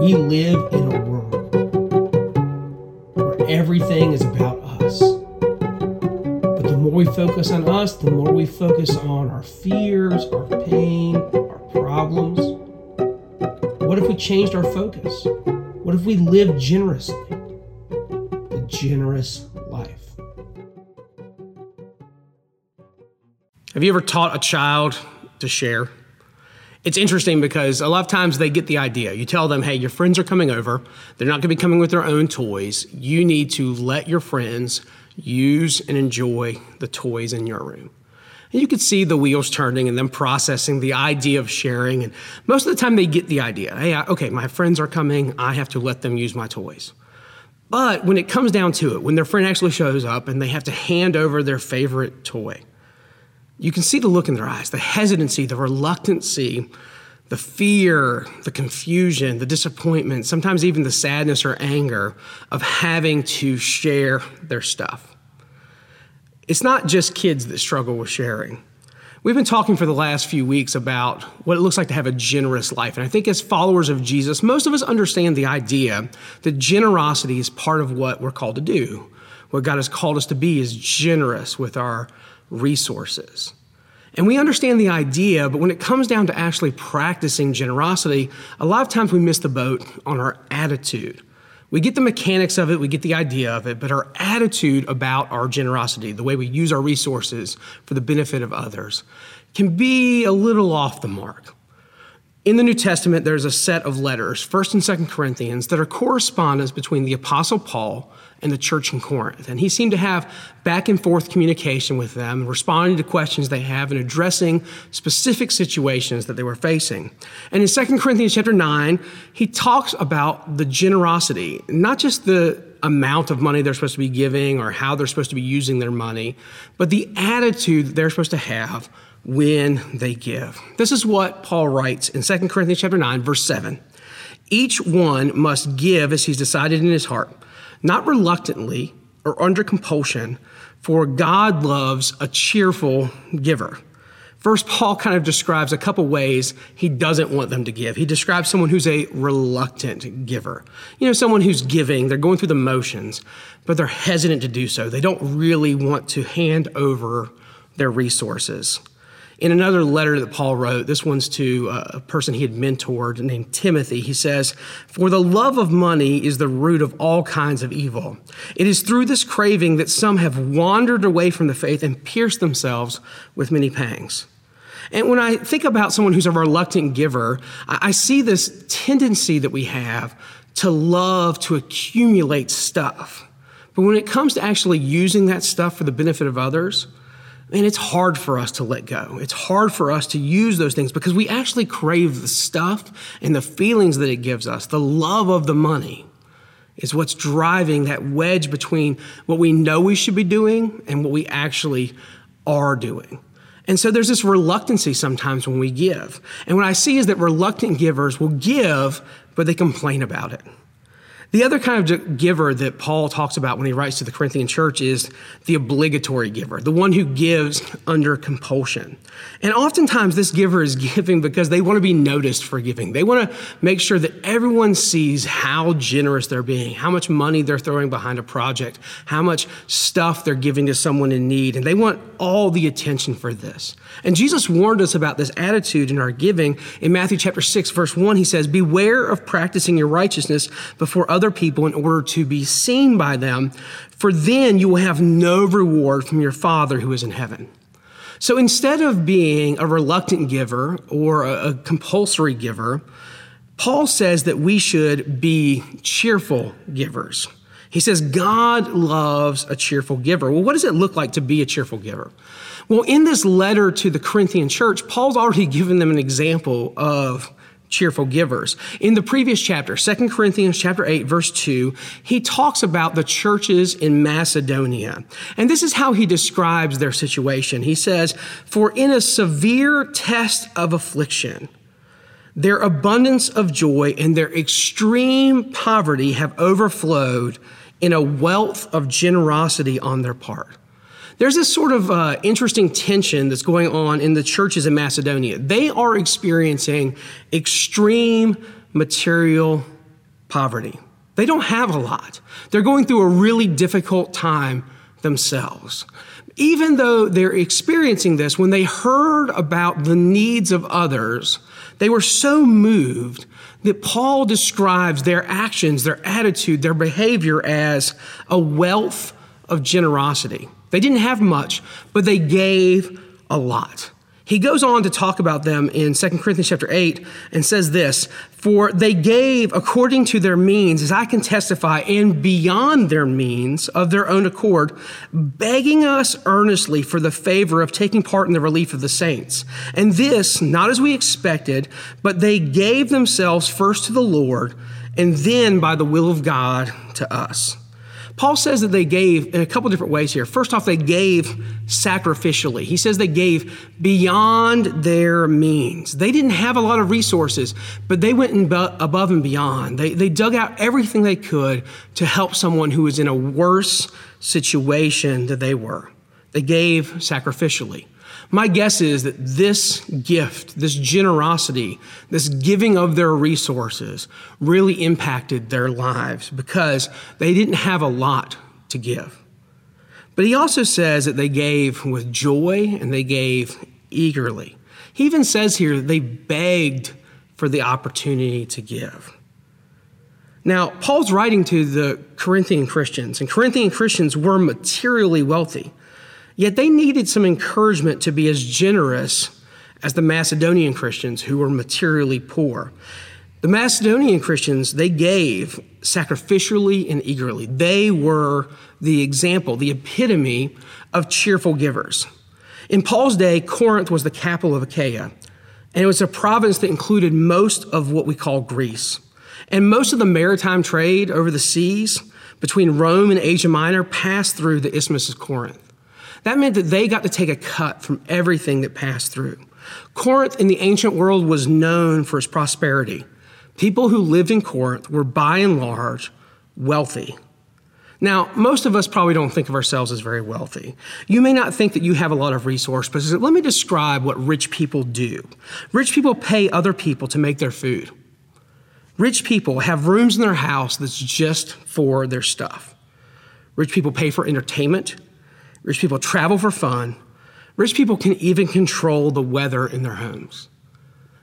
We live in a world where everything is about us. But the more we focus on us, the more we focus on our fears, our pain, our problems. What if we changed our focus? What if we lived generously? The generous life. Have you ever taught a child to share? It's interesting because a lot of times they get the idea. You tell them, hey, your friends are coming over. They're not going to be coming with their own toys. You need to let your friends use and enjoy the toys in your room. And you could see the wheels turning and them processing the idea of sharing. And most of the time they get the idea. Hey, okay, my friends are coming. I have to let them use my toys. But when it comes down to it, when their friend actually shows up and they have to hand over their favorite toy, you can see the look in their eyes, the hesitancy, the reluctancy, the fear, the confusion, the disappointment, sometimes even the sadness or anger of having to share their stuff. It's not just kids that struggle with sharing. We've been talking for the last few weeks about what it looks like to have a generous life. And I think as followers of Jesus, most of us understand the idea that generosity is part of what we're called to do. What God has called us to be is generous with our resources. And we understand the idea, but when it comes down to actually practicing generosity, a lot of times we miss the boat on our attitude. We get the mechanics of it, we get the idea of it, but our attitude about our generosity, the way we use our resources for the benefit of others, can be a little off the mark. In the New Testament, there's a set of letters, 1st and 2nd Corinthians, that are correspondence between the Apostle Paul and the church in Corinth. And he seemed to have back and forth communication with them, responding to questions they have and addressing specific situations that they were facing. And in 2 Corinthians chapter 9, he talks about the generosity, not just the amount of money they're supposed to be giving or how they're supposed to be using their money, but the attitude that they're supposed to have when they give. This is what Paul writes in 2 Corinthians chapter 9 verse 7. Each one must give as he's decided in his heart not reluctantly or under compulsion, for God loves a cheerful giver. First, Paul kind of describes a couple ways he doesn't want them to give. He describes someone who's a reluctant giver. You know, someone who's giving, they're going through the motions, but they're hesitant to do so. They don't really want to hand over their resources. In another letter that Paul wrote, this one's to a person he had mentored named Timothy, he says, For the love of money is the root of all kinds of evil. It is through this craving that some have wandered away from the faith and pierced themselves with many pangs. And when I think about someone who's a reluctant giver, I see this tendency that we have to love to accumulate stuff. But when it comes to actually using that stuff for the benefit of others, and it's hard for us to let go. It's hard for us to use those things because we actually crave the stuff and the feelings that it gives us. The love of the money is what's driving that wedge between what we know we should be doing and what we actually are doing. And so there's this reluctancy sometimes when we give. And what I see is that reluctant givers will give, but they complain about it. The other kind of giver that Paul talks about when he writes to the Corinthian church is the obligatory giver, the one who gives under compulsion. And oftentimes this giver is giving because they want to be noticed for giving. They want to make sure that everyone sees how generous they're being, how much money they're throwing behind a project, how much stuff they're giving to someone in need. And they want all the attention for this. And Jesus warned us about this attitude in our giving. In Matthew chapter 6, verse 1, he says, Beware of practicing your righteousness before others other people in order to be seen by them, for then you will have no reward from your Father who is in heaven. So instead of being a reluctant giver or a, compulsory giver, Paul says that we should be cheerful givers. He says God loves a cheerful giver. Well, what does it look like to be a cheerful giver? Well, in this letter to the Corinthian church, Paul's already given them an example of cheerful givers. In the previous chapter, 2 Corinthians chapter 8 verse 2, he talks about the churches in Macedonia. And this is how he describes their situation. He says, "For in a severe test of affliction, their abundance of joy and their extreme poverty have overflowed in a wealth of generosity on their part." There's this sort of uh, interesting tension that's going on in the churches in Macedonia. They are experiencing extreme material poverty. They don't have a lot. They're going through a really difficult time themselves. Even though they're experiencing this, when they heard about the needs of others, they were so moved that Paul describes their actions, their attitude, their behavior as a wealth of generosity. They didn't have much, but they gave a lot. He goes on to talk about them in 2 Corinthians chapter 8 and says this For they gave according to their means, as I can testify, and beyond their means of their own accord, begging us earnestly for the favor of taking part in the relief of the saints. And this, not as we expected, but they gave themselves first to the Lord, and then by the will of God to us. Paul says that they gave in a couple different ways here. First off, they gave sacrificially. He says they gave beyond their means. They didn't have a lot of resources, but they went above and beyond. They, they dug out everything they could to help someone who was in a worse situation than they were. They gave sacrificially. My guess is that this gift, this generosity, this giving of their resources really impacted their lives because they didn't have a lot to give. But he also says that they gave with joy and they gave eagerly. He even says here that they begged for the opportunity to give. Now, Paul's writing to the Corinthian Christians, and Corinthian Christians were materially wealthy. Yet they needed some encouragement to be as generous as the Macedonian Christians who were materially poor. The Macedonian Christians, they gave sacrificially and eagerly. They were the example, the epitome of cheerful givers. In Paul's day, Corinth was the capital of Achaia, and it was a province that included most of what we call Greece. And most of the maritime trade over the seas between Rome and Asia Minor passed through the Isthmus of Corinth. That meant that they got to take a cut from everything that passed through. Corinth in the ancient world was known for its prosperity. People who lived in Corinth were by and large wealthy. Now, most of us probably don't think of ourselves as very wealthy. You may not think that you have a lot of resources, but let me describe what rich people do. Rich people pay other people to make their food. Rich people have rooms in their house that's just for their stuff. Rich people pay for entertainment. Rich people travel for fun. Rich people can even control the weather in their homes.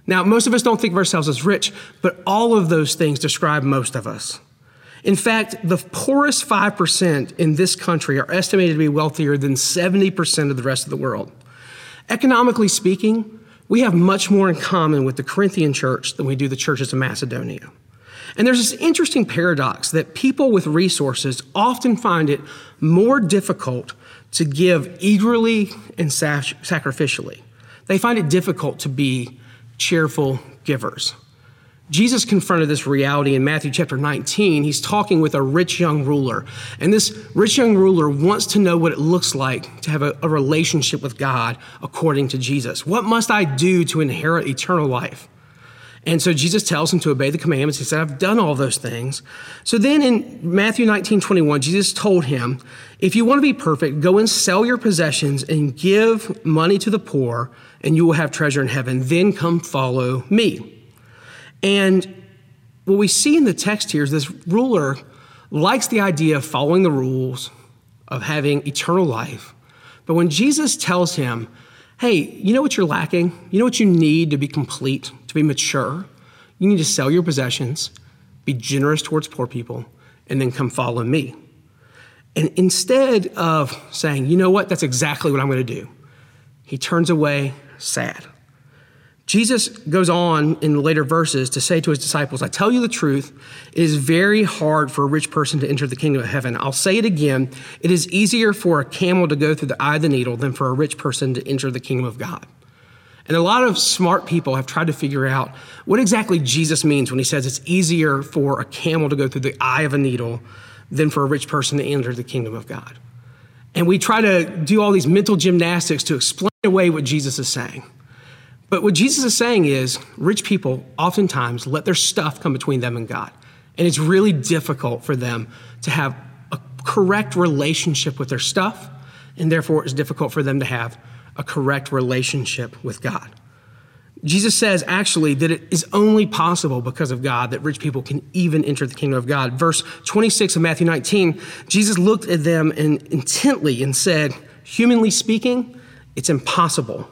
Now, most of us don't think of ourselves as rich, but all of those things describe most of us. In fact, the poorest 5% in this country are estimated to be wealthier than 70% of the rest of the world. Economically speaking, we have much more in common with the Corinthian church than we do the churches of Macedonia. And there's this interesting paradox that people with resources often find it more difficult to give eagerly and sacrificially. They find it difficult to be cheerful givers. Jesus confronted this reality in Matthew chapter 19. He's talking with a rich young ruler. And this rich young ruler wants to know what it looks like to have a, a, relationship with God according to Jesus. What must I do to inherit eternal life? And so Jesus tells him to obey the commandments. He said, I've done all those things. So then in Matthew 19, 21, Jesus told him, if you want to be perfect, go and sell your possessions and give money to the poor, and you will have treasure in heaven. Then come follow me. And what we see in the text here is this ruler likes the idea of following the rules, of having eternal life. But when Jesus tells him, hey, you know what you're lacking? You know what you need to be complete, to be mature? You need to sell your possessions, be generous towards poor people, and then come follow me. And instead of saying, you know what, that's exactly what I'm going to do, he turns away sad. Jesus goes on in the later verses to say to his disciples, I tell you the truth, it is very hard for a rich person to enter the kingdom of heaven. I'll say it again it is easier for a camel to go through the eye of the needle than for a rich person to enter the kingdom of God. And a lot of smart people have tried to figure out what exactly Jesus means when he says it's easier for a camel to go through the eye of a needle than for a rich person to enter the kingdom of God. And we try to do all these mental gymnastics to explain away what Jesus is saying. But what Jesus is saying is rich people oftentimes let their stuff come between them and God. And it's really difficult for them to have a correct relationship with their stuff, and therefore it's difficult for them to have a correct relationship with God. Jesus says actually that it is only possible because of God that rich people can even enter the kingdom of God. Verse 26 of Matthew 19, Jesus looked at them and intently and said, Humanly speaking, it's impossible.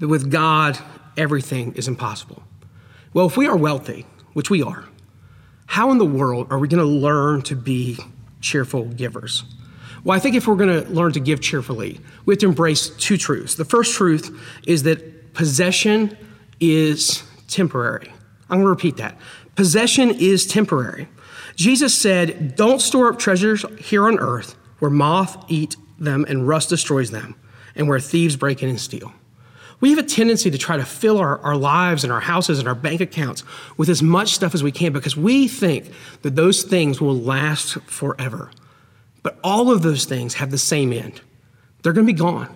But with God, everything is impossible. Well, if we are wealthy, which we are, how in the world are we going to learn to be cheerful givers? Well, I think if we're going to learn to give cheerfully, we have to embrace two truths. The first truth is that possession is temporary. I'm going to repeat that. Possession is temporary. Jesus said, Don't store up treasures here on earth where moth eat them and rust destroys them, and where thieves break in and steal. We have a tendency to try to fill our, our lives and our houses and our bank accounts with as much stuff as we can because we think that those things will last forever. But all of those things have the same end. They're going to be gone.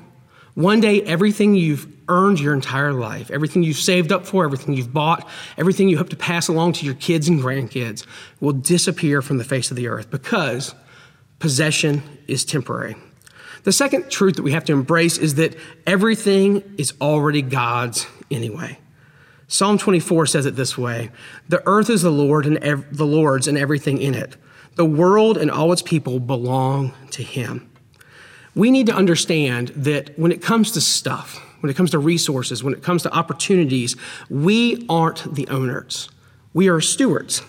One day, everything you've earned your entire life, everything you've saved up for, everything you've bought, everything you hope to pass along to your kids and grandkids will disappear from the face of the earth because possession is temporary. The second truth that we have to embrace is that everything is already God's anyway. Psalm 24 says it this way The earth is the Lord and ev- the Lord's and everything in it. The world and all its people belong to him. We need to understand that when it comes to stuff, when it comes to resources, when it comes to opportunities, we aren't the owners. We are stewards.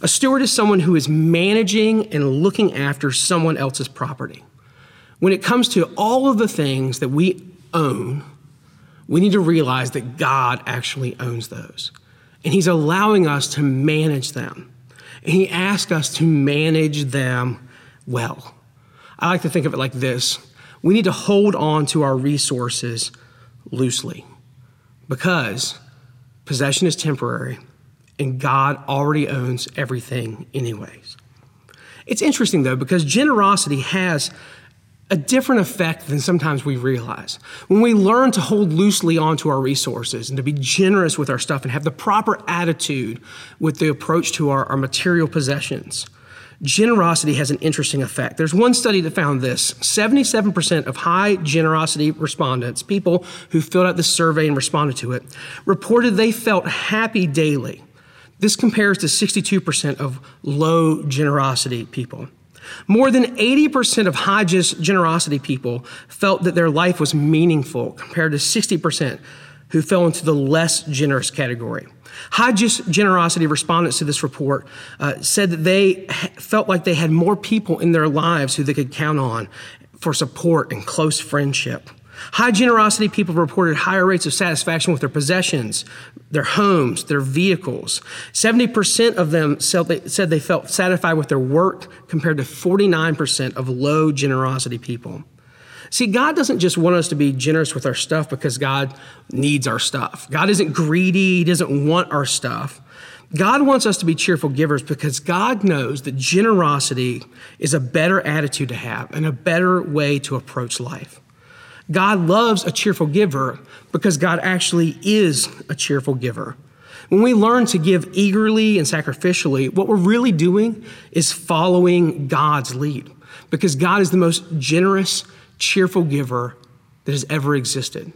A steward is someone who is managing and looking after someone else's property. When it comes to all of the things that we own, we need to realize that God actually owns those. And He's allowing us to manage them. And He asks us to manage them well. I like to think of it like this we need to hold on to our resources loosely because possession is temporary and God already owns everything, anyways. It's interesting though, because generosity has a different effect than sometimes we realize. When we learn to hold loosely onto our resources and to be generous with our stuff and have the proper attitude with the approach to our, our material possessions, generosity has an interesting effect. There's one study that found this 77% of high generosity respondents, people who filled out this survey and responded to it, reported they felt happy daily. This compares to 62% of low generosity people. More than 80% of Hodges generosity people felt that their life was meaningful, compared to 60% who fell into the less generous category. Hodges generosity respondents to this report uh, said that they felt like they had more people in their lives who they could count on for support and close friendship. High generosity people reported higher rates of satisfaction with their possessions, their homes, their vehicles. 70% of them said they felt satisfied with their work compared to 49% of low generosity people. See, God doesn't just want us to be generous with our stuff because God needs our stuff. God isn't greedy, He doesn't want our stuff. God wants us to be cheerful givers because God knows that generosity is a better attitude to have and a better way to approach life. God loves a cheerful giver because God actually is a cheerful giver. When we learn to give eagerly and sacrificially, what we're really doing is following God's lead because God is the most generous, cheerful giver that has ever existed.